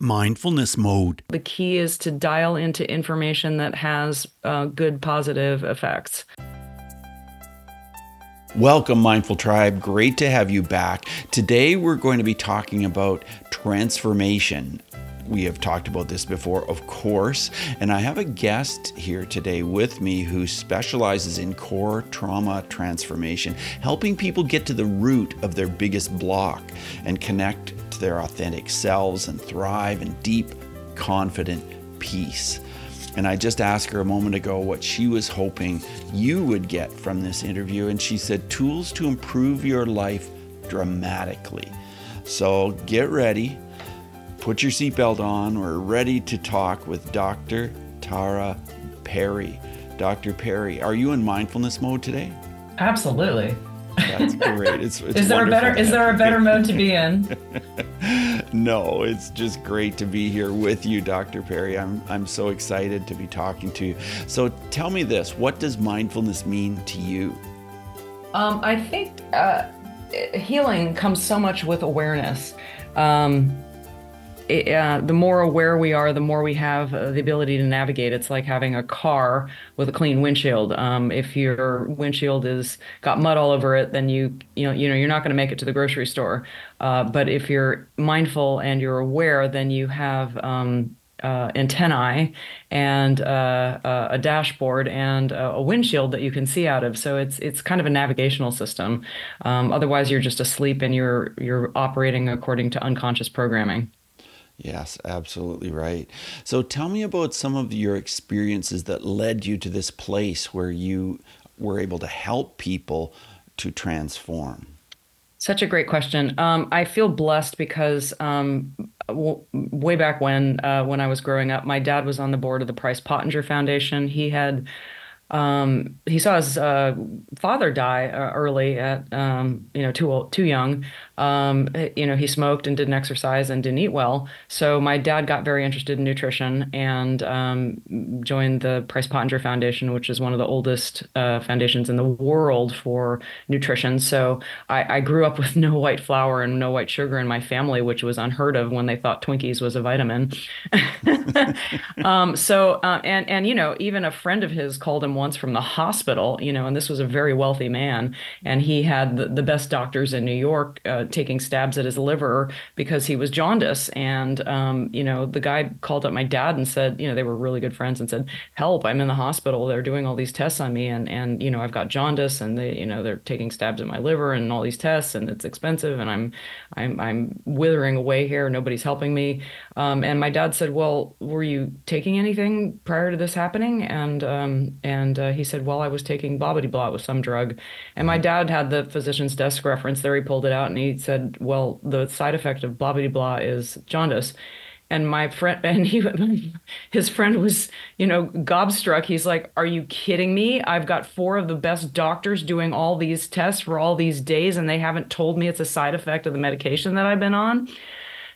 mindfulness mode. The key is to dial into information that has uh, good positive effects. Welcome, Mindful Tribe. Great to have you back. Today, we're going to be talking about transformation. We have talked about this before, of course, and I have a guest here today with me who specializes in core trauma transformation, helping people get to the root of their biggest block and connect their authentic selves and thrive in deep, confident peace. And I just asked her a moment ago what she was hoping you would get from this interview. And she said, tools to improve your life dramatically. So get ready, put your seatbelt on. We're ready to talk with Dr. Tara Perry. Dr. Perry, are you in mindfulness mode today? Absolutely. That's great. It's, it's is there a better is there a better mode to be in? no, it's just great to be here with you, Dr. Perry. I'm I'm so excited to be talking to you. So tell me this: What does mindfulness mean to you? Um, I think uh, healing comes so much with awareness. Um, uh, the more aware we are, the more we have uh, the ability to navigate. It's like having a car with a clean windshield. Um, if your windshield is got mud all over it, then you you know you know you're not going to make it to the grocery store. Uh, but if you're mindful and you're aware, then you have um, uh, antennae and uh, uh, a dashboard and a windshield that you can see out of. So it's it's kind of a navigational system. Um, otherwise, you're just asleep and you're you're operating according to unconscious programming. Yes, absolutely right. So tell me about some of your experiences that led you to this place where you were able to help people to transform. Such a great question. Um, I feel blessed because um, w- way back when, uh, when I was growing up, my dad was on the board of the Price Pottenger Foundation. He had um, he saw his uh, father die uh, early at um, you know too old, too young, um, you know, he smoked and didn't exercise and didn't eat well. So my dad got very interested in nutrition and um, joined the Price Pottenger Foundation, which is one of the oldest uh, foundations in the world for nutrition. So I, I, grew up with no white flour and no white sugar in my family, which was unheard of when they thought Twinkies was a vitamin. um, so uh, and and you know, even a friend of his called him once from the hospital, you know, and this was a very wealthy man, and he had the, the best doctors in New York uh, taking stabs at his liver because he was jaundice. And, um, you know, the guy called up my dad and said, you know, they were really good friends and said, help, I'm in the hospital. They're doing all these tests on me. And, and, you know, I've got jaundice and they, you know, they're taking stabs at my liver and all these tests and it's expensive. And I'm, I'm, I'm withering away here. Nobody's helping me. Um, and my dad said, well, were you taking anything prior to this happening? And, um, and uh, he said, well, I was taking blah, blah, blah with some drug. And my dad had the physician's desk reference there. He pulled it out and he said, well, the side effect of blah blah blah is jaundice. And my friend, and he, his friend was, you know, gobstruck. He's like, "Are you kidding me? I've got four of the best doctors doing all these tests for all these days, and they haven't told me it's a side effect of the medication that I've been on."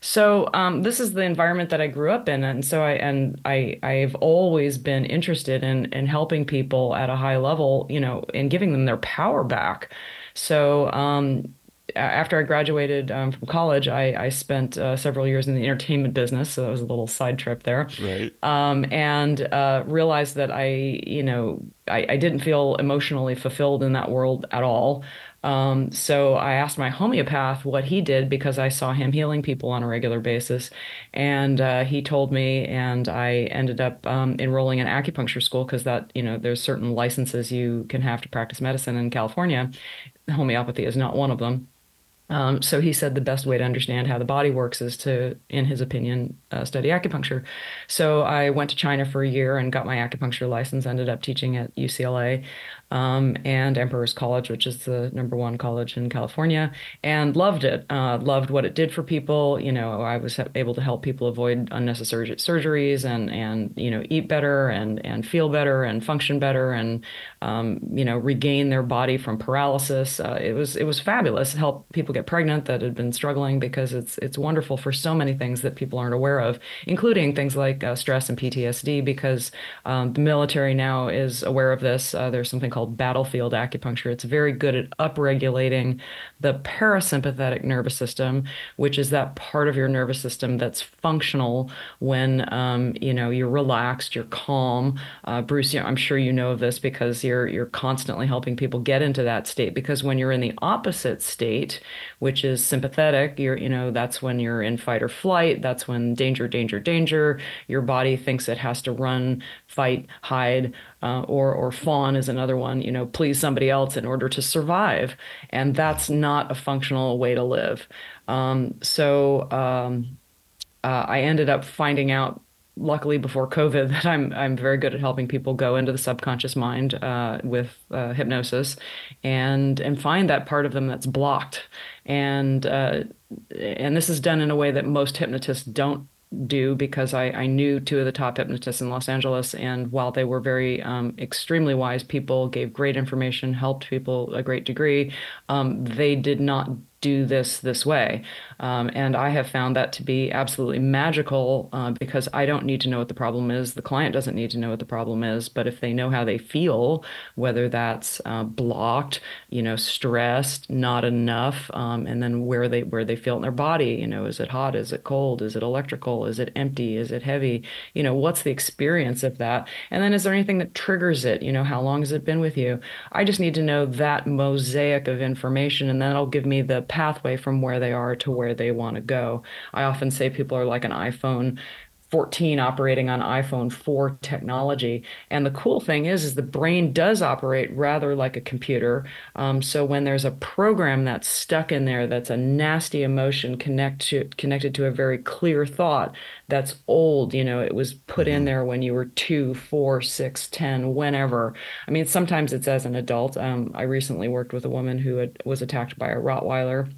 So um, this is the environment that I grew up in, and so I and I I've always been interested in in helping people at a high level, you know, and giving them their power back. So um, after I graduated um, from college, I, I spent uh, several years in the entertainment business. So that was a little side trip there. Right. Um, and uh, realized that I, you know, I, I, didn't feel emotionally fulfilled in that world at all. Um, so I asked my homeopath what he did because I saw him healing people on a regular basis. And uh, he told me, and I ended up um, enrolling in acupuncture school because that, you know, there's certain licenses you can have to practice medicine in California. Homeopathy is not one of them. Um, so he said the best way to understand how the body works is to, in his opinion, uh, study acupuncture. So I went to China for a year and got my acupuncture license. Ended up teaching at UCLA um, and Emperor's College, which is the number one college in California, and loved it. Uh, loved what it did for people. You know, I was able to help people avoid unnecessary surgeries and and you know eat better and and feel better and function better and um, you know regain their body from paralysis. Uh, it was it was fabulous. Help people get pregnant that had been struggling because it's it's wonderful for so many things that people aren't aware of, including things like uh, stress and PTSD. Because um, the military now is aware of this. Uh, there's something called called battlefield acupuncture. It's very good at upregulating the parasympathetic nervous system, which is that part of your nervous system that's functional when um, you know you're relaxed, you're calm. Uh, Bruce, you know, I'm sure you know of this because you're you're constantly helping people get into that state. Because when you're in the opposite state, which is sympathetic, you're you know that's when you're in fight or flight. That's when danger, danger, danger. Your body thinks it has to run, fight, hide, uh, or or fawn is another one. You know, please somebody else in order to survive, and that's not a functional way to live. Um, so um, uh, I ended up finding out luckily before COVID that I'm I'm very good at helping people go into the subconscious mind uh, with uh, hypnosis, and and find that part of them that's blocked, and uh, and this is done in a way that most hypnotists don't do because I, I knew two of the top hypnotists in Los Angeles, and while they were very um, extremely wise people, gave great information, helped people a great degree, um, they did not do this this way. Um, and I have found that to be absolutely magical uh, because I don't need to know what the problem is. The client doesn't need to know what the problem is. But if they know how they feel, whether that's uh, blocked, you know, stressed, not enough, um, and then where they where they feel in their body, you know, is it hot? Is it cold? Is it electrical? Is it empty? Is it heavy? You know, what's the experience of that? And then is there anything that triggers it? You know, how long has it been with you? I just need to know that mosaic of information, and that'll give me the pathway from where they are to where they want to go. I often say people are like an iPhone 14 operating on iPhone 4 technology. And the cool thing is, is the brain does operate rather like a computer. Um, so when there's a program that's stuck in there, that's a nasty emotion connect to, connected to a very clear thought that's old, you know, it was put in mm-hmm. there when you were two, four, six, ten, whenever. I mean, sometimes it's as an adult. Um, I recently worked with a woman who had, was attacked by a Rottweiler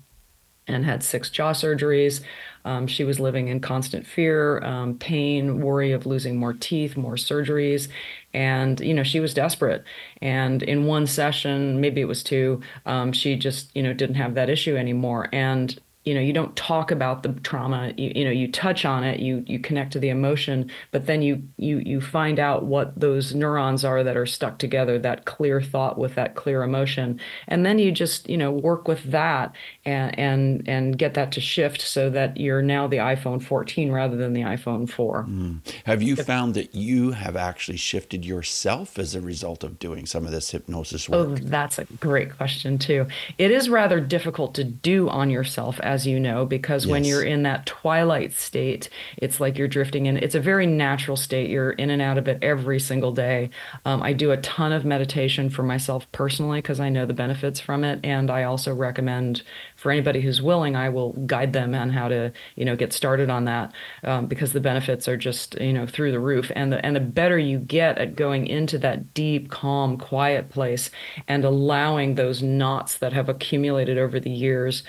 and had six jaw surgeries. Um, she was living in constant fear, um, pain, worry of losing more teeth, more surgeries. And, you know, she was desperate. And in one session, maybe it was two, um, she just, you know, didn't have that issue anymore. And you know you don't talk about the trauma you, you know you touch on it you you connect to the emotion but then you you you find out what those neurons are that are stuck together that clear thought with that clear emotion. And then you just you know work with that and and and get that to shift so that you're now the iPhone 14 rather than the iPhone 4 mm. have you found that you have actually shifted yourself as a result of doing some of this hypnosis work? Oh that's a great question too. It is rather difficult to do on yourself as as you know, because yes. when you're in that twilight state, it's like you're drifting in. It's a very natural state. You're in and out of it every single day. Um, I do a ton of meditation for myself personally because I know the benefits from it. And I also recommend for anybody who's willing, I will guide them on how to, you know, get started on that um, because the benefits are just, you know, through the roof. And the, and the better you get at going into that deep, calm, quiet place and allowing those knots that have accumulated over the years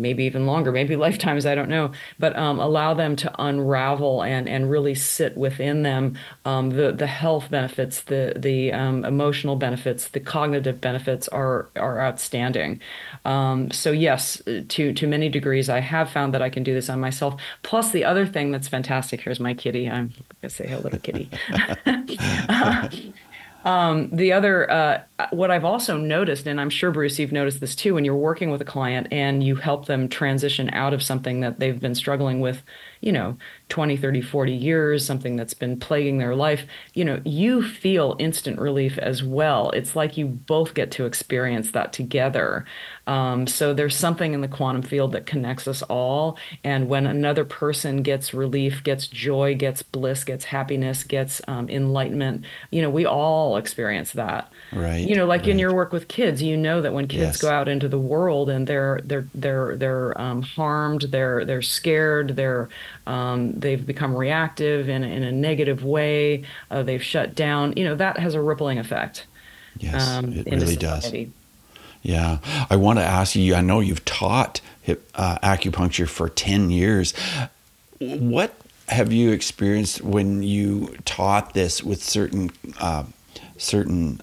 maybe even longer, maybe lifetimes, I don't know, but um, allow them to unravel and, and really sit within them um, the, the health benefits, the, the um, emotional benefits, the cognitive benefits are, are outstanding. Um, so, yes, to, to many degrees, I have found that I can do this on myself. Plus, the other thing that's fantastic here's my kitty. I'm going to say hello to kitty. uh, um, the other, uh, what I've also noticed, and I'm sure Bruce, you've noticed this too, when you're working with a client and you help them transition out of something that they've been struggling with, you know, 20, 30, 40 years, something that's been plaguing their life, you know, you feel instant relief as well. It's like you both get to experience that together. Um, so there's something in the quantum field that connects us all. And when another person gets relief, gets joy, gets bliss, gets happiness, gets um, enlightenment, you know, we all experience that. Right. You know, like right. in your work with kids, you know that when kids yes. go out into the world and they're they're they're they're um, harmed, they're they're scared, they're um, they've become reactive in in a negative way, uh, they've shut down. You know, that has a rippling effect. Yes, um, it really does. Yeah. I want to ask you I know you've taught hip, uh, acupuncture for 10 years. What have you experienced when you taught this with certain uh, certain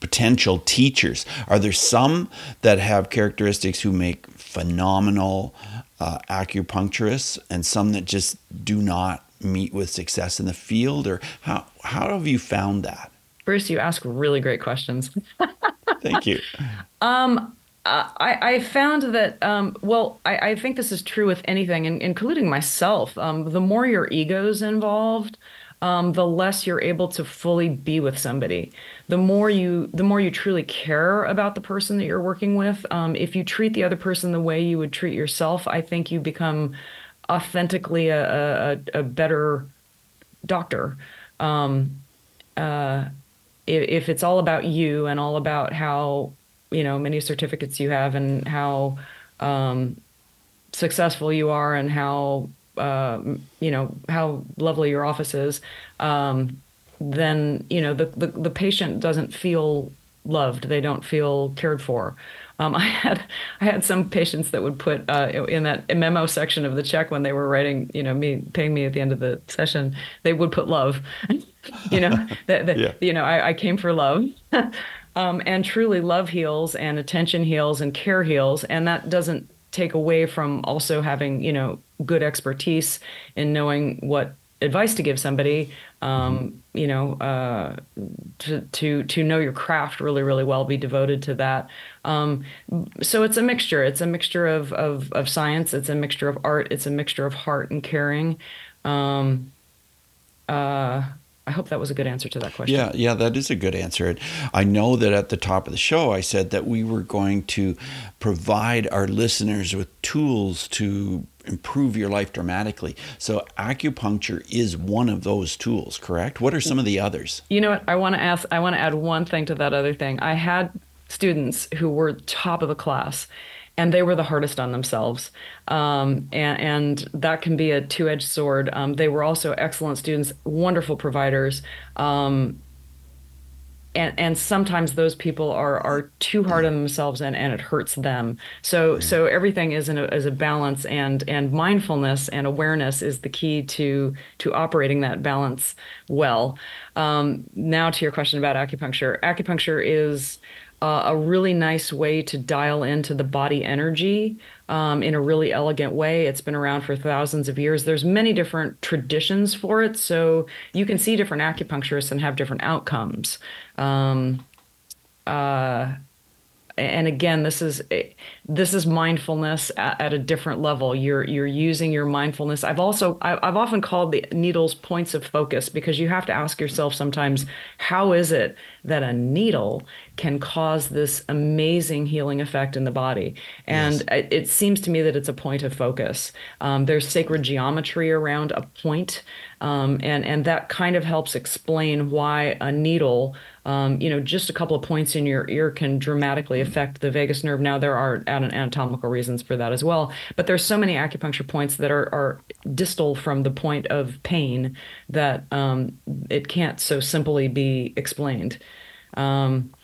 potential teachers? Are there some that have characteristics who make phenomenal uh, acupuncturists and some that just do not meet with success in the field? Or how, how have you found that? Bruce, you ask really great questions. Thank you. Um, uh, I, I found that, um, well, I, I think this is true with anything, including myself. Um, the more your ego's involved, um, the less you're able to fully be with somebody. The more you, the more you truly care about the person that you're working with. Um, if you treat the other person the way you would treat yourself, I think you become authentically a, a, a better doctor. Um, uh, if, it's all about you and all about how you know many certificates you have and how um, successful you are and how uh, you know how lovely your office is, um, then you know the, the the patient doesn't feel loved. They don't feel cared for. Um, I had I had some patients that would put uh, in that memo section of the check when they were writing, you know, me paying me at the end of the session, they would put love. you know, that, yeah. you know, I, I came for love. um, and truly, love heals, and attention heals, and care heals, and that doesn't take away from also having, you know, good expertise in knowing what advice to give somebody um, you know uh, to to to know your craft really really well be devoted to that. Um, so it's a mixture. It's a mixture of, of of science. It's a mixture of art. It's a mixture of heart and caring. Um, uh, I hope that was a good answer to that question. Yeah, yeah, that is a good answer. I know that at the top of the show, I said that we were going to provide our listeners with tools to improve your life dramatically. So acupuncture is one of those tools, correct? What are some of the others? You know what? I want to ask I want to add one thing to that other thing. I had students who were top of the class and they were the hardest on themselves. Um, and, and, that can be a two edged sword. Um, they were also excellent students, wonderful providers. Um, and, and sometimes those people are, are too hard on themselves and, and it hurts them. So so everything is in a, is a balance and and mindfulness and awareness is the key to to operating that balance well. Um, now to your question about acupuncture. Acupuncture is uh, a really nice way to dial into the body energy um, in a really elegant way. It's been around for thousands of years. There's many different traditions for it, so you can see different acupuncturists and have different outcomes. Um, uh, and again this is this is mindfulness at, at, a different level. You're you're using your mindfulness. I've also i've often called the needles points of focus because you have to ask yourself sometimes how is it that a needle can cause this amazing healing effect in the body? And yes. it, it, seems to me that it's a point of focus. Um, there's sacred geometry around a point um, and and that kind of helps explain why a needle um, you know, just a couple of points in your ear can dramatically affect the vagus nerve. Now there are anatomical reasons for that as well, but there's so many acupuncture points that are, are distal from the point of pain that um, it can't so simply be explained. Um,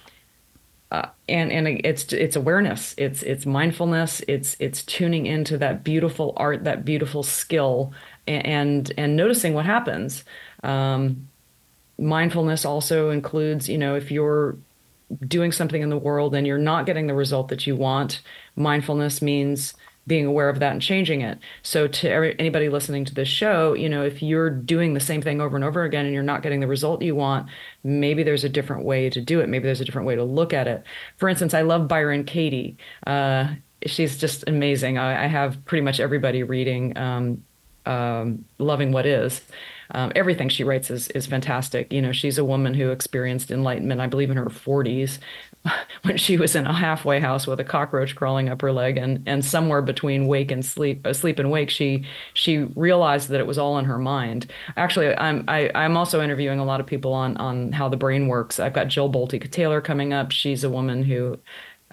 uh, and and it's it's awareness, it's it's mindfulness, it's it's tuning into that beautiful art, that beautiful skill, and and, and noticing what happens. Um, mindfulness also includes, you know, if you're doing something in the world and you're not getting the result that you want, mindfulness means being aware of that and changing it. So to anybody listening to this show, you know, if you're doing the same thing over and over again and you're not getting the result you want, maybe there's a different way to do it. Maybe there's a different way to look at it. For instance, I love Byron Katie. Uh, she's just amazing. I, I, have pretty much everybody reading um, um, Loving What Is um, everything she writes is is fantastic. You know, she's a woman who experienced enlightenment, I believe, in her 40s, when she was in a halfway house with a cockroach crawling up her leg, and and somewhere between wake and sleep, uh, sleep and wake, she she realized that it was all in her mind. Actually, I'm I, am i am also interviewing a lot of people on on how the brain works. I've got Jill Bolte Taylor coming up. She's a woman who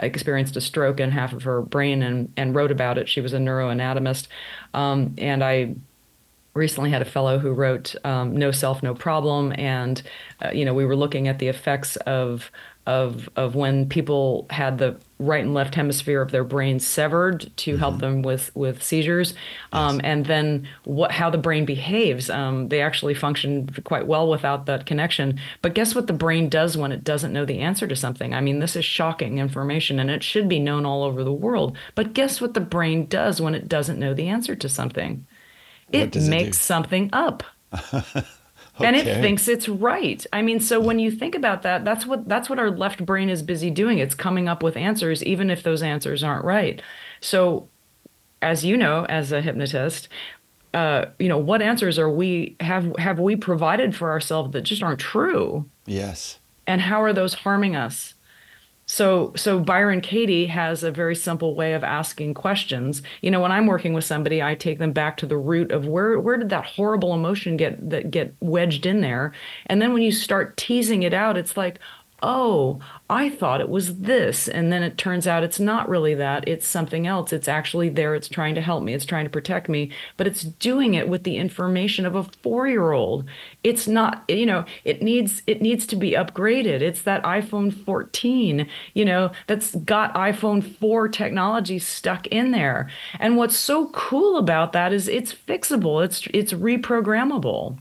experienced a stroke in half of her brain and and wrote about it. She was a neuroanatomist, um, and I recently had a fellow who wrote um, "No Self, No Problem," and uh, you know we were looking at the effects of of of when people had the right and left hemisphere of their brain severed to mm-hmm. help them with with seizures, um, yes. and then what how the brain behaves. Um, they actually function quite well without that connection. But guess what the brain does when it doesn't know the answer to something? I mean, this is shocking information, and it should be known all over the world. But guess what the brain does when it doesn't know the answer to something? It makes it something up. Okay. And it thinks it's right. I mean, so when you think about that, that's what that's what our left brain is busy doing. It's coming up with answers, even if those answers aren't right. So, as you know, as a hypnotist, uh, you know, what answers are we have have we provided for ourselves that just aren't true? Yes. And how are those harming us? So, so Byron Katie has a very simple way of asking questions. You know, when I'm working with somebody, I take them back to the root of where where did that horrible emotion get that get wedged in there, and then when you start teasing it out, it's like, oh, I thought it was this. And then it turns out it's not really that. It's something else. It's actually there. It's trying to help me. It's trying to protect me. But it's doing it with the information of a four year old. It's not, you know, it needs it needs to be upgraded. It's that iPhone 14, you know, that's got iPhone 4 technology stuck in there. And what's so cool about that is it's fixable. It's it's reprogrammable.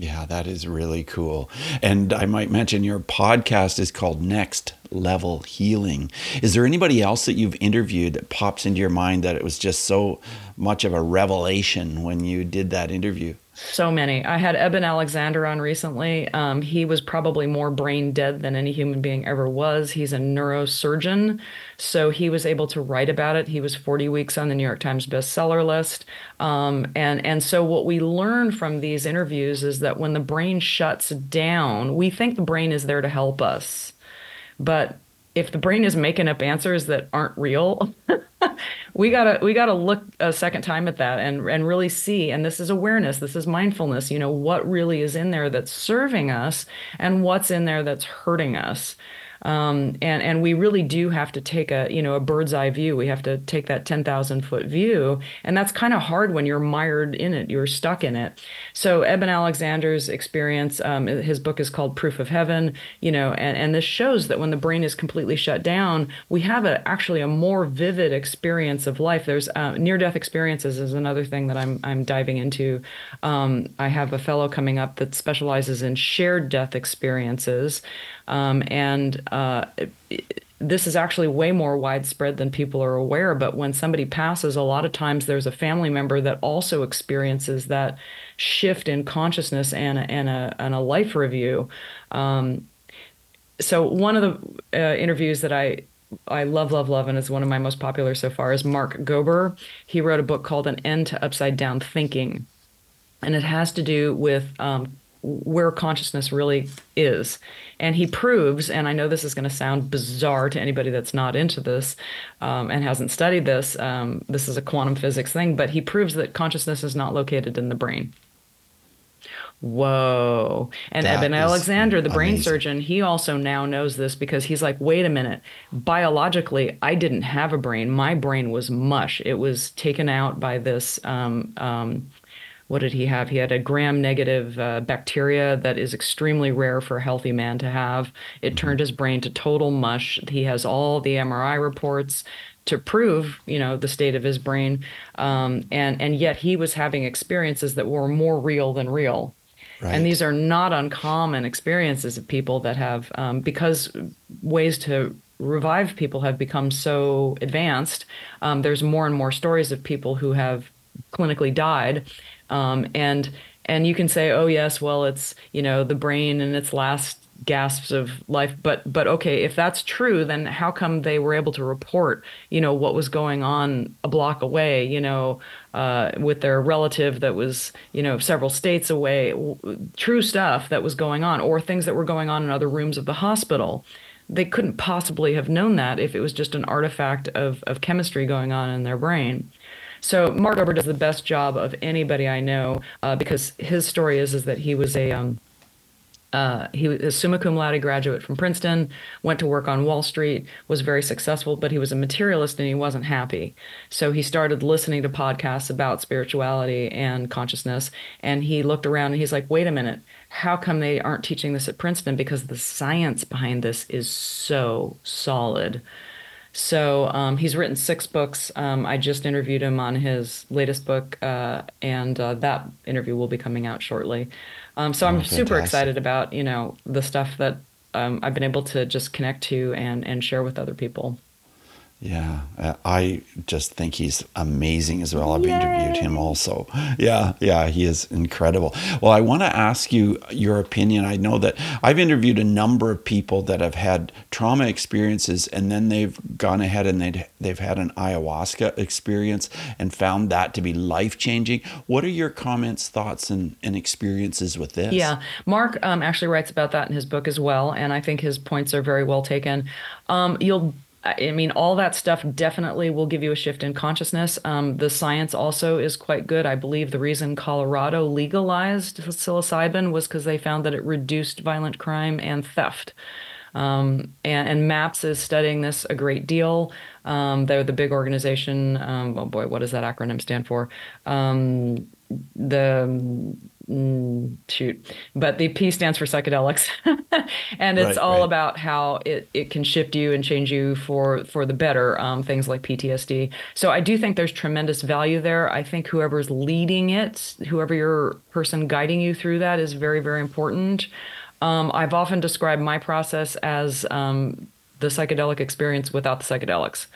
Yeah, that is really cool. And I might mention your podcast is called Next Level Healing. Is there anybody else that you've interviewed that pops into your mind that it was just so much of a revelation when you did that interview? So many. I had Eben Alexander on recently. Um, he was probably more brain dead than any human being ever was. He's a neurosurgeon, so he was able to write about it. He was 40 weeks on the New York Times bestseller list. Um, and and so what we learn from these interviews is that when the brain shuts down, we think the brain is there to help us, but if the brain is making up answers that aren't real, we gotta we gotta look a second time at that and and really see. And this is awareness. This is mindfulness. You know what really is in there that's serving us, and what's in there that's hurting us. Um, and and we really do have to take a you know a bird's eye view. We have to take that ten thousand foot view, and that's kind of hard when you're mired in it. You're stuck in it. So Eben Alexander's experience, um, his book is called Proof of Heaven. You know, and and this shows that when the brain is completely shut down, we have a actually a more vivid experience of life. There's uh, near death experiences is another thing that I'm I'm diving into. Um, I have a fellow coming up that specializes in shared death experiences. Um, and uh, this is actually way more widespread than people are aware. But when somebody passes, a lot of times there's a family member that also experiences that shift in consciousness and, and, a, and a life review. Um, so one of the uh, interviews that I I love, love, love, and is one of my most popular so far is Mark Gober. He wrote a book called An End to Upside Down Thinking. And it has to do with um, where consciousness really is. And he proves, and I know this is going to sound bizarre to anybody that's not into this um, and hasn't studied this, um, this is a quantum physics thing, but he proves that consciousness is not located in the brain. Whoa. And that Eben Alexander, the brain surgeon, he also now knows this because he's like, wait a minute. Biologically, I didn't have a brain. My brain was mush. It was taken out by this um, um, what did he have? He had a gram negative uh, bacteria that is extremely rare for a healthy man to have. It mm-hmm. turned his brain to total mush. He has all the MRI reports to prove, you know, the state of his brain, um, and and yet he was having experiences that were more real than real. Right. And these are not uncommon experiences of people that have, um, because ways to revive people have become so advanced. Um, there's more and more stories of people who have clinically died. Um, and and you can say, oh yes, well it's you know the brain and its last gasps of life. But but okay if that's true then how come they were able to report you know what was going on a block away you know uh, with their relative that was you know several states away true stuff that was going on or things that were going on in other rooms of the hospital? They couldn't possibly have known that if it was just an artifact of, of chemistry going on in their brain so Mark Gober does the best job of anybody I know uh, because his story is is that he was a um, uh, he was a summa cum laude graduate from Princeton, went to work on Wall Street, was very successful, but he was a materialist and he wasn't happy. So he started listening to podcasts about spirituality and consciousness. And he looked around and he's like, wait a minute, how come they aren't teaching this at Princeton? Because the science behind this is so solid. So um, he's written six books. Um, I just interviewed him on his latest book, uh, and uh, that interview will be coming out shortly. Um, so oh, I'm fantastic. super excited about you know the stuff that um, I've been able to just connect to and and share with other people. Yeah, uh, I just think he's amazing as well. I've Yay. interviewed him also. Yeah, yeah, he is incredible. Well, I want to ask you your opinion. I know that I've interviewed a number of people that have had trauma experiences and then they've gone ahead and they've, they've had an ayahuasca experience and found that to be life changing. What are your comments, thoughts, and, and experiences with this? Yeah, Mark um, actually writes about that in his book as well. And I think his points are very well taken. Um, you'll I mean, all that stuff definitely will give you a shift in consciousness. Um, the science also is quite good. I believe the reason Colorado legalized psilocybin was because they found that it reduced violent crime and theft. Um, and, and, MAPS is studying this a great deal. Um, they're the big organization. Um, oh boy, what does that acronym stand for? Um, the mm, shoot. But the p stands for psychedelics. And it's right, all right. about how it, it can shift you and change you for for the better um, things like ptsd so i do think there's tremendous value there. I think whoever's leading it whoever your person guiding you through that is very very important. Um, i've often described my process as um, the psychedelic experience without the psychedelics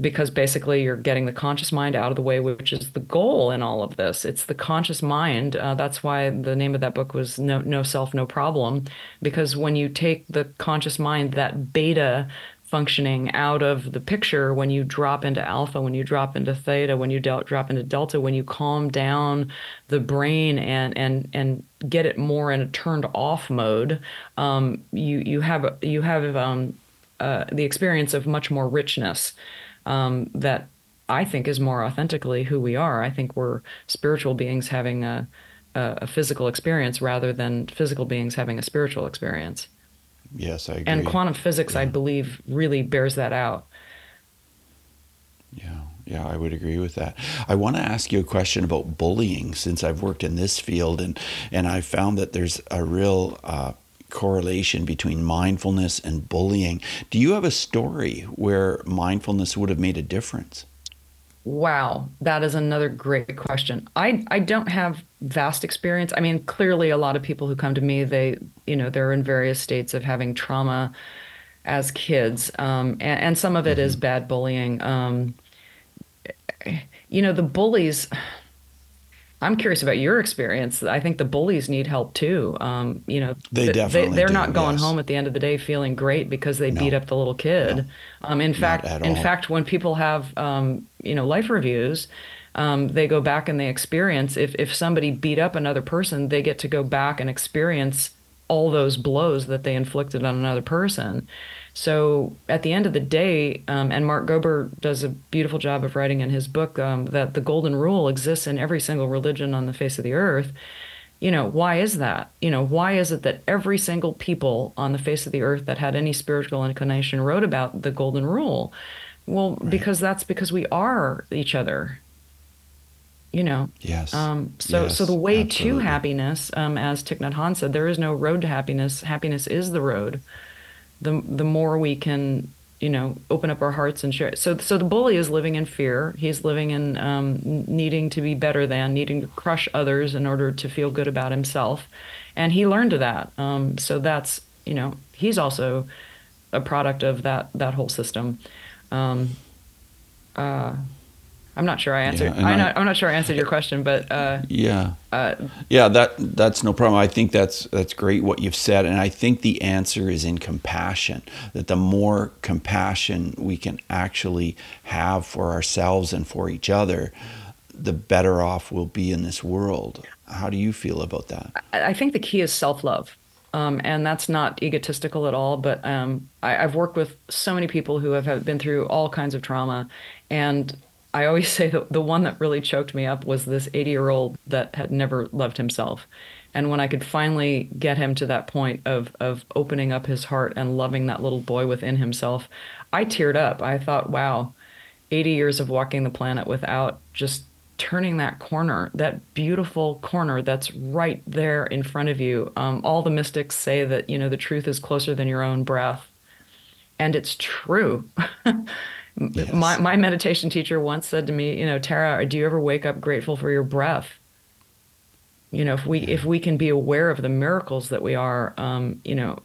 because basically you're getting the conscious mind out of the way, which is the goal in all of this. It's the conscious mind. Uh, that's why the name of that book was no, no Self, No Problem, because when you take the conscious mind, that beta functioning out of the picture, when you drop into alpha, when you drop into theta, when you del- drop into delta, when you calm down the brain and and and get it more in a turned off mode, um, you you have you have um, uh, the experience of much more richness um, that I think is more authentically who we are. I think we're spiritual beings having a, a, a physical experience rather than physical beings having a spiritual experience. Yes, I agree. And quantum physics, yeah. I believe, really bears that out. Yeah, yeah, I would agree with that. I want to ask you a question about bullying since I've worked in this field and and I found that there's a real uh, correlation between mindfulness and bullying. Do you have a story where mindfulness would have made a difference? Wow, that is another great question. I I don't have vast experience. I mean, clearly a lot of people who come to me, they, you know, they're in various states of having trauma as kids. Um, and, and, some of it mm-hmm. is bad bullying. Um, you know, the bullies I'm curious about your experience. I think the bullies need help too. Um, you know, they definitely they, are not going yes. home at the end of the day feeling great because they no. beat up the little kid. No. Um, in fact, in fact, when people have um, you know life reviews, um, they go back and they experience if if somebody beat up another person, they get to go back and experience all those blows that they inflicted on another person. So at the end of the day, um, and Mark Gober does a beautiful job of writing in his book um, that the golden rule exists in every single religion on the face of the earth. You know, why is that? You know, why is it that every single people on the face of the earth that had any spiritual inclination wrote about the golden rule? Well, right. because that's because we are each other. You know. Yes. Um, so, yes, so the way absolutely. to happiness, um, as Thich Nhat Hanh said, there is no road to happiness. Happiness is the road the the more we can you know open up our hearts and share so so the bully is living in fear he's living in um, needing to be better than needing to crush others in order to feel good about himself and he learned that um, so that's you know he's also a product of that that whole system um, uh, I'm not sure I answered. Yeah, I'm, not, I'm, not, sure I answered your question, but uh, yeah, uh, yeah, that that's no problem. I think that's that's great what you've said, and I think the answer is in compassion. That the more compassion we can actually have for ourselves and for each other, the better off we'll be in this world. How do you feel about that? I think the key is self love. Um, and that's not egotistical at all, but um, I, have worked with so many people who have, have been through all kinds of trauma, and I always say that the one that really choked me up was this 80 year old that had never loved himself. And when I could finally get him to that point of, of opening up his heart and loving that little boy within himself, I teared up. I thought, wow, 80 years of walking the planet without just turning that corner, that beautiful corner that's right there in front of you. Um, all the mystics say that, you know, the truth is closer than your own breath. And it's true. Yes. My, my meditation teacher once said to me, you know, Tara, do you ever wake up grateful for your breath? You know, if we if we can be aware of the miracles that we are, um, you know,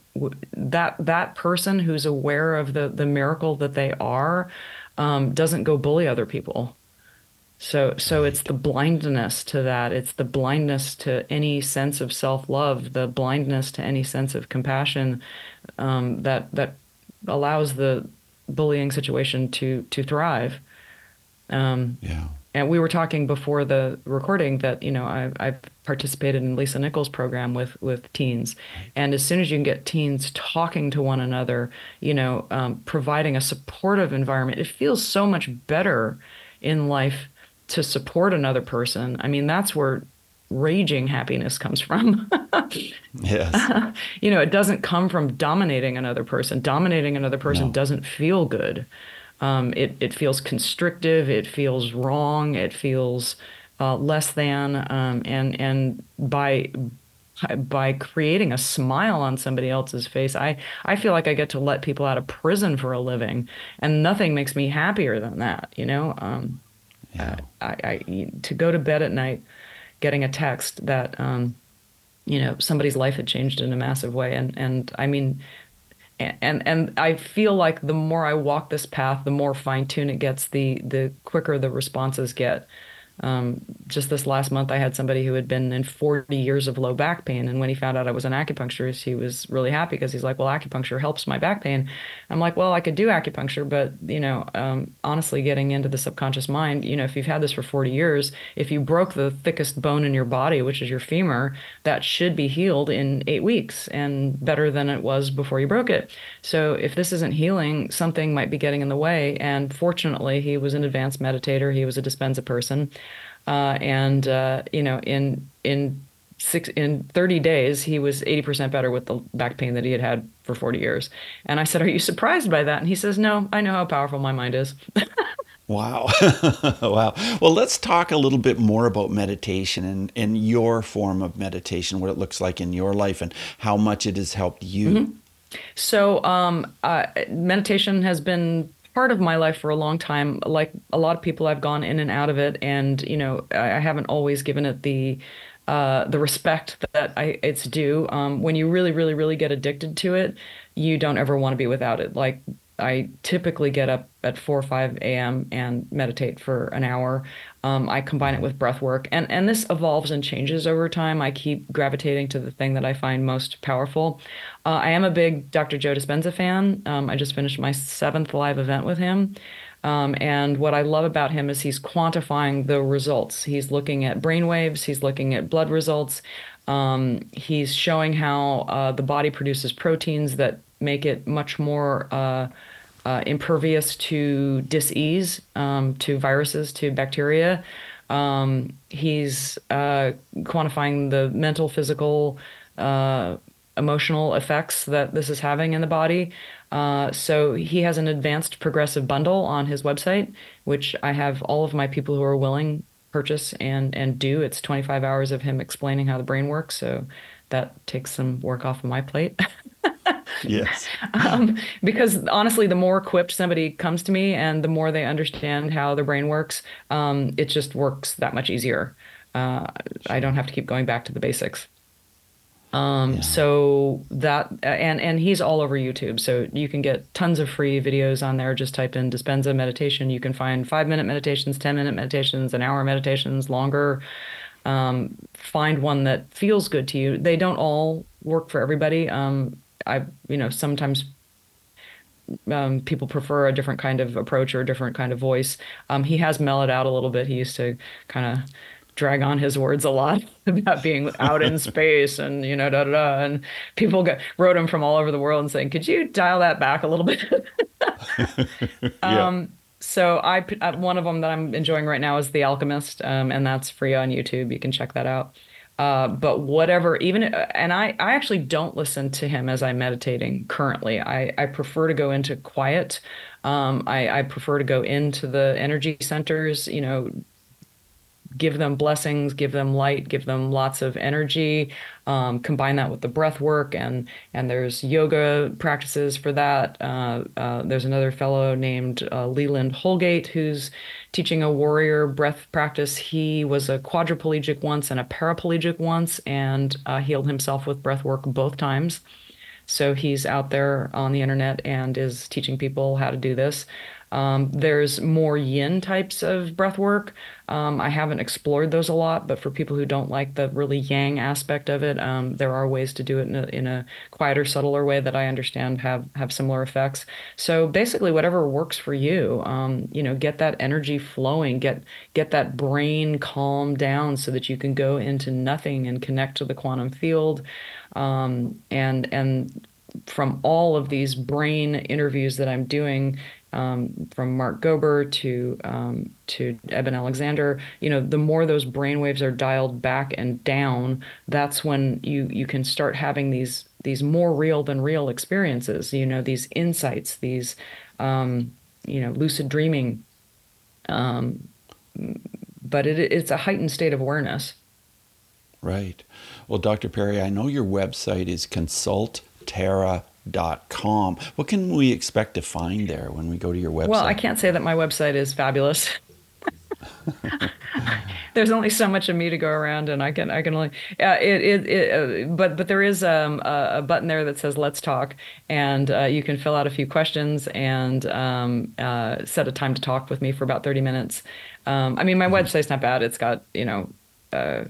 that that person who's aware of the the miracle that they are um, doesn't go bully other people. So so it's the blindness to that. It's the blindness to any sense of self love, the blindness to any sense of compassion um, that that allows the bullying situation to to thrive. Um, yeah. And we were talking before the recording that you know I've, I've participated in Lisa Nichols' program with with teens, and as soon as you can get teens talking to one another, you know, um, providing a supportive environment, it feels so much better in life to support another person. I mean, that's where raging happiness comes from. yes. you know, it doesn't come from dominating another person. Dominating another person no. doesn't feel good. Um, it, it feels constrictive. It feels wrong. It feels uh, less than. Um, and and by by creating a smile on somebody else's face, I I feel like I get to let people out of prison for a living, and nothing makes me happier than that. You know, um, yeah. I, I to go to bed at night, getting a text that um, you know somebody's life had changed in a massive way, and and I mean and and I feel like the more I walk this path, the more fine tuned it gets, the the quicker the responses get. Um, just this last month, I had somebody who had been in 40 years of low back pain. And when he found out I was an acupuncturist, he was really happy because he's like, well, acupuncture helps my back pain. I'm like, well, I could do acupuncture, but, you know, um, honestly, getting into the subconscious mind, you know, if you've had this for 40 years, if you broke the thickest bone in your body, which is your femur, that should be healed in eight weeks and better than it was before you broke it. So if this isn't healing, something might be getting in the way. And fortunately, he was an advanced meditator, he was a Dispenza person. Uh, and uh, you know, in in six in 30 days, he was 80% better with the back pain that he had had for 40 years. And I said, "Are you surprised by that?" And he says, "No, I know how powerful my mind is." Wow. wow. Well, let's talk a little bit more about meditation and, and your form of meditation, what it looks like in your life, and how much it has helped you. Mm-hmm. So, um, uh, meditation has been part of my life for a long time. Like a lot of people, I've gone in and out of it, and you know, I haven't always given it the uh, the respect that I, it's due. Um, when you really, really, really get addicted to it, you don't ever want to be without it. Like I typically get up at 4 or 5 a.m. and meditate for an hour. Um, I combine it with breath work, and, and this evolves and changes over time. I keep gravitating to the thing that I find most powerful. Uh, I am a big Dr. Joe Dispenza fan. Um, I just finished my seventh live event with him. Um, and what I love about him is he's quantifying the results. He's looking at brain waves, he's looking at blood results. Um, he's showing how uh, the body produces proteins that make it much more uh, uh, impervious to disease, um, to viruses, to bacteria. Um, he's uh, quantifying the mental, physical, uh, emotional effects that this is having in the body. Uh, so he has an advanced progressive bundle on his website, which I have all of my people who are willing purchase and and do. It's 25 hours of him explaining how the brain works. So that takes some work off of my plate. yes. Um, because honestly, the more equipped somebody comes to me and the more they understand how the brain works, um, it just works that much easier. Uh, I don't have to keep going back to the basics. Um, yeah. So that and and he's all over YouTube, so you can get tons of free videos on there. Just type in Dispenza meditation. You can find five minute meditations, ten minute meditations, an hour meditations, longer. Um, find one that feels good to you. They don't all work for everybody. Um, I, you know, sometimes um, people prefer a different kind of approach or a different kind of voice. Um, he has mellowed out a little bit. He used to kind of drag on his words a lot about being out in space and you know da da da and people got, wrote him from all over the world and saying could you dial that back a little bit yeah. um, so I uh, one of them that I'm enjoying right now is The Alchemist um, and that's free on YouTube you can check that out uh, but whatever, even and I, I actually don't listen to him as I'm meditating currently. I, I prefer to go into quiet. Um, I, I prefer to go into the energy centers, you know, give them blessings, give them light, give them lots of energy. Um, combine that with the breath work and and there's yoga practices for that. Uh, uh, there's another fellow named uh, Leland Holgate who's teaching a warrior breath practice. He was a quadriplegic once and a paraplegic once, and uh, healed himself with breath work both times. So he's out there on the internet and is teaching people how to do this. Um, there's more yin types of breath work. Um, I haven't explored those a lot, but for people who don't like the really yang aspect of it, um, there are ways to do it in a, in a quieter, subtler way that I understand have have similar effects. So basically, whatever works for you, um, you know, get that energy flowing, get get that brain calmed down so that you can go into nothing and connect to the quantum field, um, and and from all of these brain interviews that I'm doing, um, from Mark Gober to um, to Eben Alexander, you know, the more those brain waves are dialed back and down, that's when you you can start having these these more real than real experiences. You know, these insights, these um, you know, lucid dreaming. Um, but it, it's a heightened state of awareness. Right. Well, Dr. Perry, I know your website is consulttara.com com. What can we expect to find there when we go to your website? Well, I can't say that my website is fabulous. There's only so much of me to go around, and I can I can only uh, it it, it uh, but but there is um, a, a, button there that says Let's Talk, and uh, you can fill out a few questions and um, uh, set a time to talk with me for about 30 minutes. Um, I mean, my mm-hmm. website's not bad. It's got you know uh,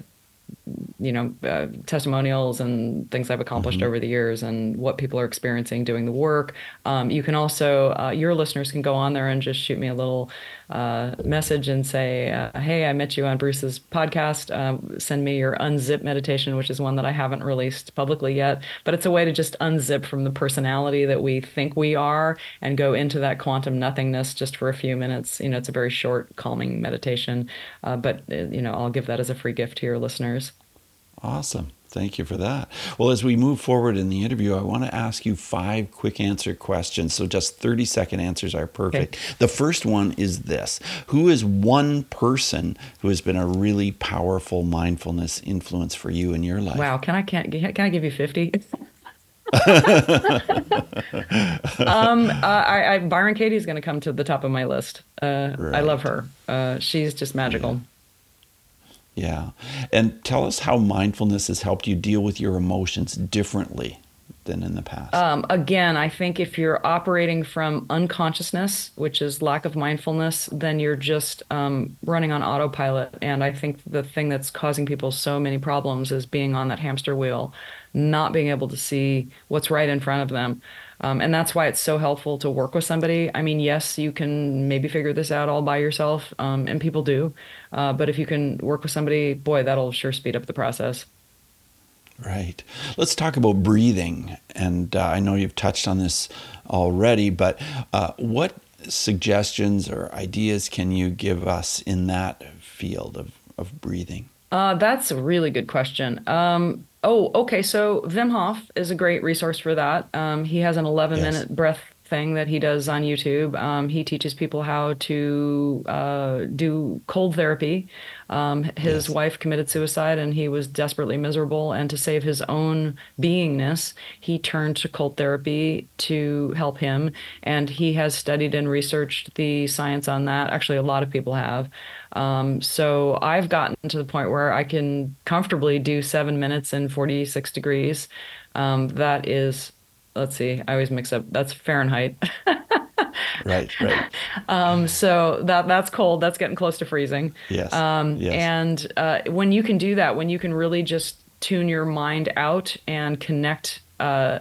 you know uh, testimonials and things I've accomplished mm-hmm. over the years and what people are experiencing doing the work. Um, you can also uh, your listeners can go on there and just shoot me a little uh, message and say, uh, "Hey, I met you on Bruce's podcast. Um, send me your unzip meditation, which is one that I haven't released publicly yet, but it's a way to just unzip from the personality that we think we are and go into that quantum nothingness just for a few minutes. You know, it's a very short, calming meditation, uh, but uh, you know, I'll give that as a free gift to your listeners." Awesome. Thank you for that. Well, as we move forward in the interview, I want to ask you five quick answer questions. So just 30 second answers are perfect. Okay. The first one is this Who is one person who has been a really powerful mindfulness influence for you in your life? Wow. Can I, can, can I give you 50? um, uh, I, I, Byron Katie is going to come to the top of my list. Uh, right. I love her. Uh, she's just magical. Yeah. Yeah. And tell us how mindfulness has helped you deal with your emotions differently than in the past. Um, again, I think if you're operating from unconsciousness, which is lack of mindfulness, then you're just um, running on autopilot. And I think the thing that's causing people so many problems is being on that hamster wheel, not being able to see what's right in front of them. Um, and that's why it's so helpful to work with somebody. I mean, yes, you can maybe figure this out all by yourself, um, and people do. Uh, but if you can work with somebody, boy, that'll sure speed up the process. Right. Let's talk about breathing. And uh, I know you've touched on this already, but uh, what suggestions or ideas can you give us in that field of, of breathing? Uh, that's a really good question. Um, oh, okay. So Wim Hof is a great resource for that. Um, he has an 11 yes. minute breath thing that he does on YouTube. Um, he teaches people how to uh, do cold therapy. Um, his yes. wife committed suicide and he was desperately miserable. And to save his own beingness, he turned to cold therapy to help him. And he has studied and researched the science on that. Actually, a lot of people have. Um, so I've gotten to the point where I can comfortably do seven minutes in 46 degrees. Um, that is let's see, I always mix up. That's Fahrenheit. right, right. Um, so that that's cold. That's getting close to freezing. Yes. Um, yes. And uh, when you can do that, when you can really just tune your mind out and connect. Uh,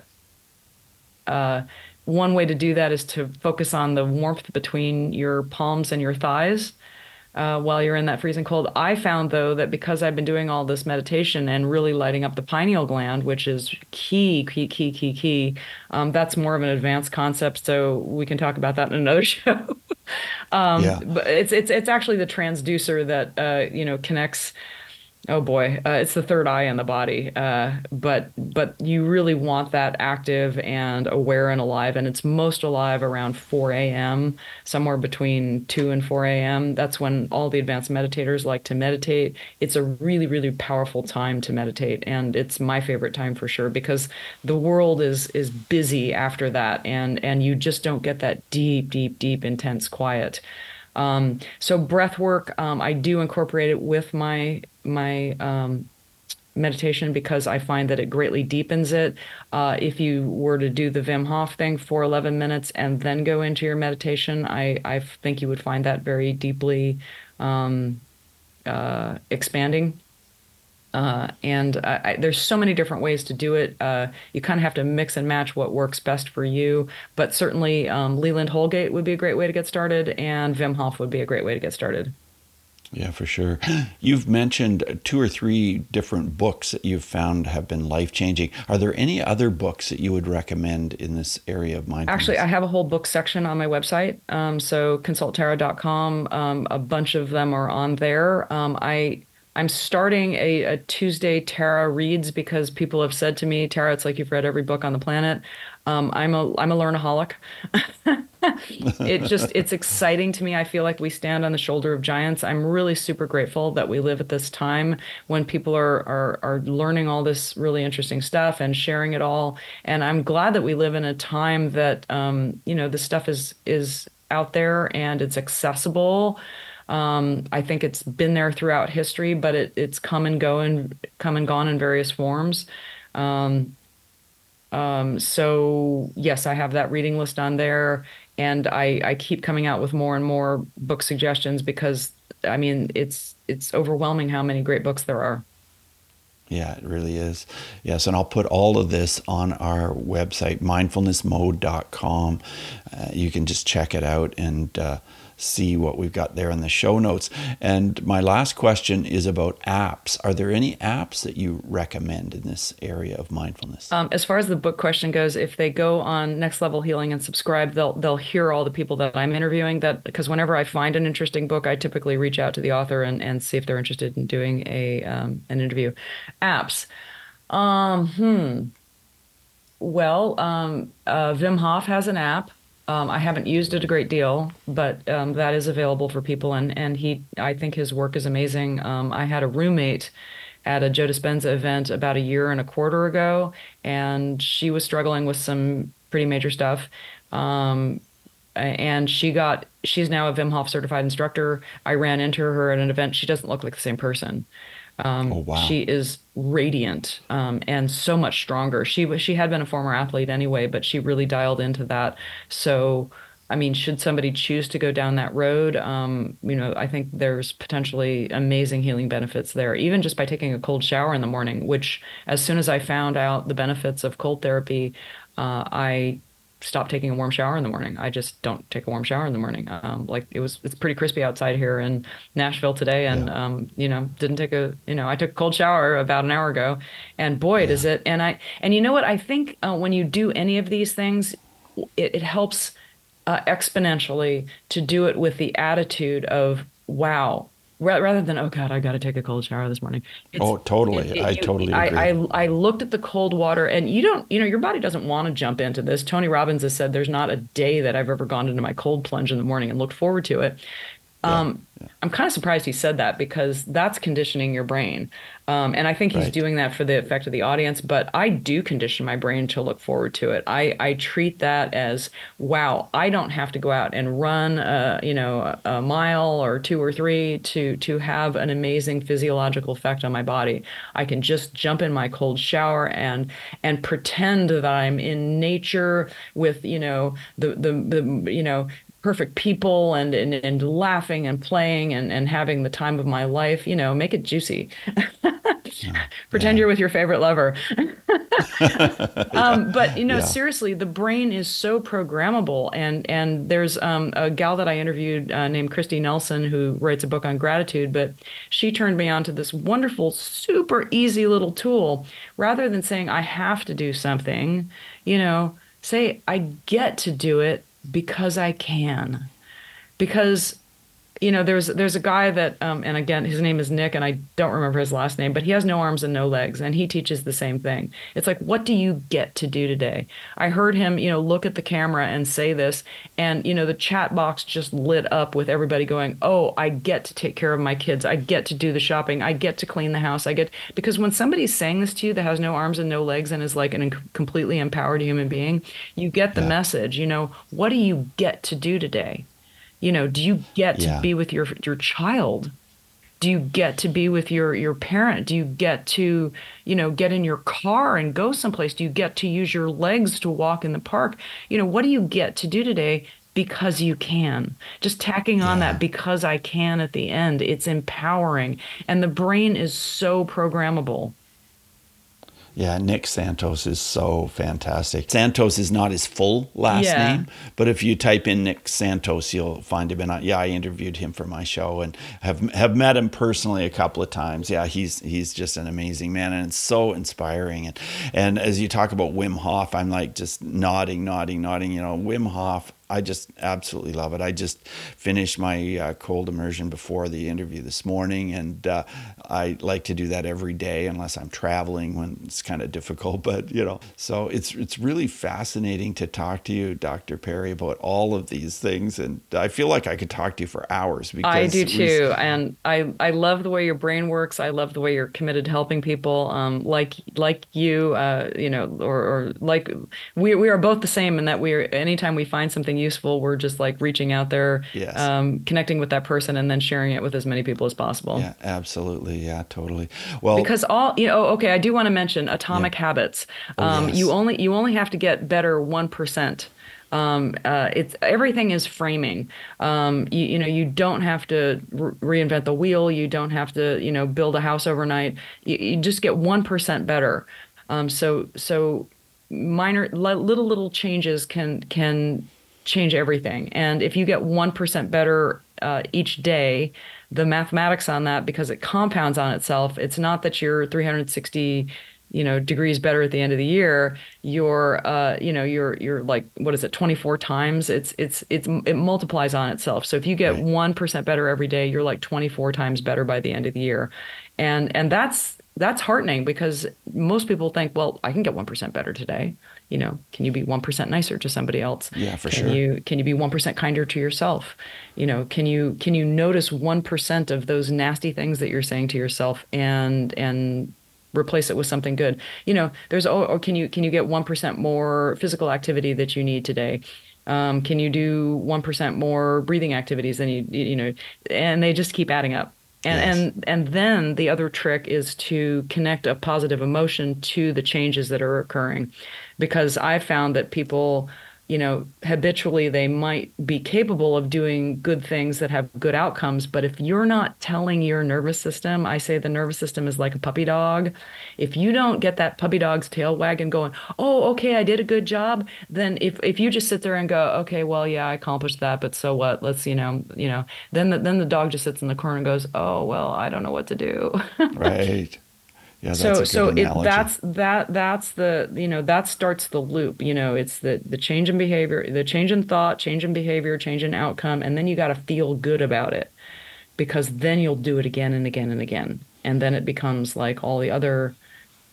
uh, one way to do that is to focus on the warmth between your palms and your thighs uh, while you're in that freezing cold. I found though that because I've been doing all this meditation and really lighting up the pineal gland, which is key, key, key, key, key. Um, that's more of an advanced concept, so we can talk about that in another show. um, yeah. But it's it's it's actually the transducer that uh, you know connects Oh boy, uh, it's the third eye in the body. Uh, but but you really want that active and aware and alive, and it's most alive around 4 a.m. Somewhere between 2 and 4 a.m. That's when all the advanced meditators like to meditate. It's a really really powerful time to meditate, and it's my favorite time for sure because the world is is busy after that, and and you just don't get that deep deep deep intense quiet. Um, so breath work, um, I do incorporate it with my my um, meditation because I find that it greatly deepens it. Uh, if you were to do the Wim Hof thing for 11 minutes and then go into your meditation, I, I think you would find that very deeply um, uh, expanding. Uh, and I, there's so many different ways to do it. Uh, you kind of have to mix and match what works best for you. But certainly, um, Leland Holgate would be a great way to get started, and Wim Hof would be a great way to get started. Yeah, for sure. You've mentioned two or three different books that you've found have been life changing. Are there any other books that you would recommend in this area of mindfulness? Actually, I have a whole book section on my website. Um, so consulttara.com. Um, a bunch of them are on there. Um, I I'm starting a, a, Tuesday Tara reads because people have said to me, Tara, it's like you've read every book on the planet. Um, I'm a I'm a learnaholic. it just it's exciting to me. I feel like we stand on the shoulder of giants. I'm really super grateful that we live at this time when people are are are learning all this really interesting stuff and sharing it all. And I'm glad that we live in a time that um, you know the stuff is is out there and it's accessible. Um, I think it's been there throughout history, but it, it's come and go and come and gone in various forms. Um, um, so yes, I have that reading list on there, and I, I keep coming out with more and more book suggestions because I mean it's it's overwhelming how many great books there are. Yeah, it really is. Yes, and I'll put all of this on our website, mindfulnessmode.com. Uh, you can just check it out and uh, see what we've got there in the show notes. And my last question is about apps. Are there any apps that you recommend in this area of mindfulness? Um, as far as the book question goes, if they go on Next Level Healing and subscribe, they'll they'll hear all the people that I'm interviewing. That because whenever I find an interesting book, I typically reach out to the author and, and see if they're interested in doing a um, an interview. Apps. Um, hmm. Well, um, uh, Wim Hof has an app. Um, I haven't used it a great deal, but um, that is available for people, and and he, I think his work is amazing. Um, I had a roommate at a Joe Dispenza event about a year and a quarter ago, and she was struggling with some pretty major stuff. Um, and she got she's now a Wim Hof certified instructor. I ran into her at an event. She doesn't look like the same person. Um, oh, wow. She is radiant um, and so much stronger. She she had been a former athlete anyway, but she really dialed into that. So, I mean, should somebody choose to go down that road, um, you know, I think there's potentially amazing healing benefits there, even just by taking a cold shower in the morning. Which, as soon as I found out the benefits of cold therapy, uh, I stop taking a warm shower in the morning. I just don't take a warm shower in the morning. Um, like it was, it's pretty crispy outside here in Nashville today, and yeah. um, you know, didn't take a, you know, I took a cold shower about an hour ago, and boy, yeah. does it. And I, and you know what? I think uh, when you do any of these things, it, it helps uh, exponentially to do it with the attitude of, wow, rather than oh god i got to take a cold shower this morning oh totally it, it, i you, totally agree. I, I, I looked at the cold water and you don't you know your body doesn't want to jump into this tony robbins has said there's not a day that i've ever gone into my cold plunge in the morning and looked forward to it um, yeah. I'm kind of surprised he said that because that's conditioning your brain. Um, and I think he's right. doing that for the effect of the audience, but I do condition my brain to look forward to it. I, I treat that as, wow, I don't have to go out and run, a, you know, a, a mile or two or three to, to have an amazing physiological effect on my body. I can just jump in my cold shower and, and pretend that I'm in nature with, you know, the, the, the, you know, perfect people and, and, and laughing and playing and, and having the time of my life, you know, make it juicy. Pretend yeah. you're with your favorite lover. um, but you know, yeah. seriously, the brain is so programmable. And and there's um, a gal that I interviewed uh, named Christy Nelson who writes a book on gratitude. But she turned me on to this wonderful, super easy little tool. Rather than saying I have to do something, you know, say I get to do it because I can. Because you know, there's there's a guy that, um, and again, his name is Nick, and I don't remember his last name, but he has no arms and no legs, and he teaches the same thing. It's like, what do you get to do today? I heard him, you know, look at the camera and say this, and you know, the chat box just lit up with everybody going, "Oh, I get to take care of my kids. I get to do the shopping. I get to clean the house. I get because when somebody's saying this to you that has no arms and no legs and is like an completely empowered human being, you get the yeah. message. You know, what do you get to do today? You know, do you get to be with your your child? Do you get to be with your your parent? Do you get to, you know, get in your car and go someplace? Do you get to use your legs to walk in the park? You know, what do you get to do today because you can. Just tacking on yeah. that because I can at the end, it's empowering. And the brain is so programmable. Yeah, Nick Santos is so fantastic. Santos is not his full last yeah. name, but if you type in Nick Santos, you'll find him. And I, yeah, I interviewed him for my show and have have met him personally a couple of times. Yeah, he's he's just an amazing man and it's so inspiring. And and as you talk about Wim Hof, I'm like just nodding, nodding, nodding. You know, Wim Hof I just absolutely love it. I just finished my uh, cold immersion before the interview this morning, and uh, I like to do that every day unless I'm traveling when it's kind of difficult. But you know, so it's it's really fascinating to talk to you, Dr. Perry, about all of these things, and I feel like I could talk to you for hours. Because I do too, was... and I I love the way your brain works. I love the way you're committed to helping people, um, like like you, uh, you know, or, or like we we are both the same in that we are anytime we find something useful, we're just like reaching out there, yes. um, connecting with that person, and then sharing it with as many people as possible. Yeah, absolutely. Yeah, totally. Well, because all you know, okay, I do want to mention atomic yeah. habits. Oh, um, yes. You only you only have to get better one percent. Um, uh, it's everything is framing. Um, you, you, know, you don't have to re- reinvent the wheel. You don't have to, you know, build a house overnight. You, you just get one percent better. Um, so so minor little little changes can can change everything. And if you get 1% better uh, each day, the mathematics on that, because it compounds on itself, it's not that you're 360 you know degrees better at the end of the year. You're uh you know you're you're like what is it 24 times? It's it's it's it multiplies on itself. So if you get right. 1% better every day you're like 24 times better by the end of the year. And and that's that's heartening because most people think well i can get 1% better today you know, can you be 1% nicer to somebody else? Yeah, for can sure. You, can you be 1% kinder to yourself? You know, can you, can you notice 1% of those nasty things that you're saying to yourself and, and replace it with something good? You know, there's, oh, or can you, can you get 1% more physical activity that you need today? Um, can you do 1% more breathing activities than you, you know, and they just keep adding up. And, yes. and and then the other trick is to connect a positive emotion to the changes that are occurring because I found that people, you know, habitually they might be capable of doing good things that have good outcomes. But if you're not telling your nervous system, I say the nervous system is like a puppy dog. If you don't get that puppy dog's tail wagging going, oh, okay, I did a good job, then if, if you just sit there and go, okay, well, yeah, I accomplished that, but so what? Let's, you know, you know, then the, then the dog just sits in the corner and goes, oh, well, I don't know what to do. right. Yeah, so so it, that's that that's the you know that starts the loop you know it's the the change in behavior the change in thought change in behavior change in outcome and then you got to feel good about it because then you'll do it again and again and again and then it becomes like all the other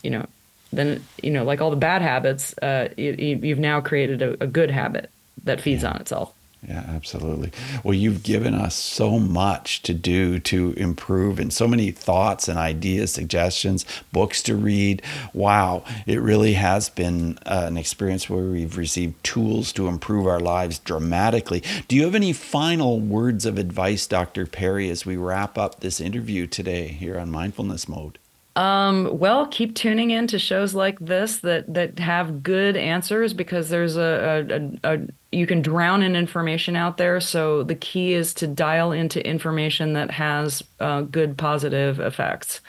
you know then you know like all the bad habits uh, you, you've now created a, a good habit that feeds yeah. on itself yeah, absolutely. Well, you've given us so much to do to improve and so many thoughts and ideas, suggestions, books to read. Wow, it really has been uh, an experience where we've received tools to improve our lives dramatically. Do you have any final words of advice, Dr. Perry, as we wrap up this interview today here on Mindfulness Mode? Um, well, keep tuning in to shows like this that that have good answers because there's a, a, a, you can drown in information out there. So the key is to dial into information that has uh, good positive effects.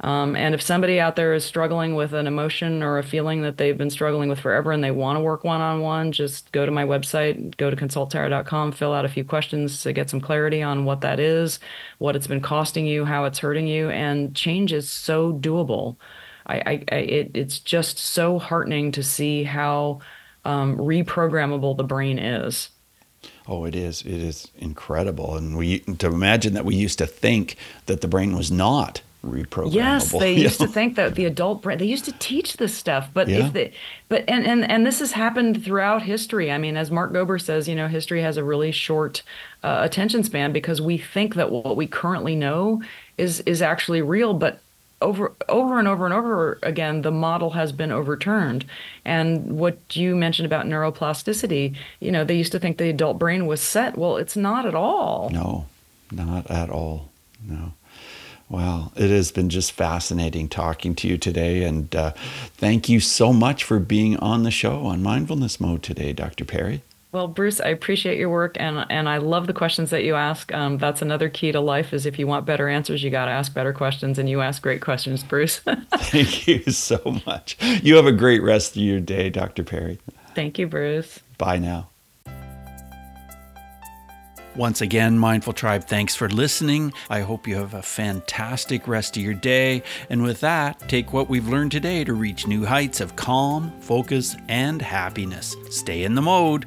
Um, and if somebody out there is struggling with an emotion or a feeling that they've been struggling with forever and they want to work one on one, just go to my website, go to consulttara.com, fill out a few questions to get some clarity on what that is, what it's been costing you, how it's hurting you. And change is so doable. I, I, I it, it's just so heartening to see how um, reprogrammable the brain is. Oh, it is. It is incredible. And we to imagine that we used to think that the brain was not reprogrammable. Yes, they used to think that the adult brain. They used to teach this stuff, but Yeah. if they, but and and and this has happened throughout history. I mean, as Mark Gober says, you know, history has a really short uh, attention span because we think that what we currently know is is actually real, but over over and over and over again the model has been overturned and what you mentioned about neuroplasticity you know they used to think the adult brain was set well it's not at all No, not at all. No. Well, it has been just fascinating talking to you today. And uh, thank you so much for being on the show on Mindfulness Mode today, Dr. Perry. Well, Bruce, I appreciate your work, and and I love the questions that you ask. Um, that's another key to life: is if you want better answers, you got to ask better questions, and you ask great questions, Bruce. Thank you so much. You have a great rest of your day, Dr. Perry. Thank you, Bruce. Bye now. Once again, Mindful Tribe, thanks for listening. I hope you have a fantastic rest of your day. And with that, take what we've learned today to reach new heights of calm, focus, and happiness. Stay in the mode.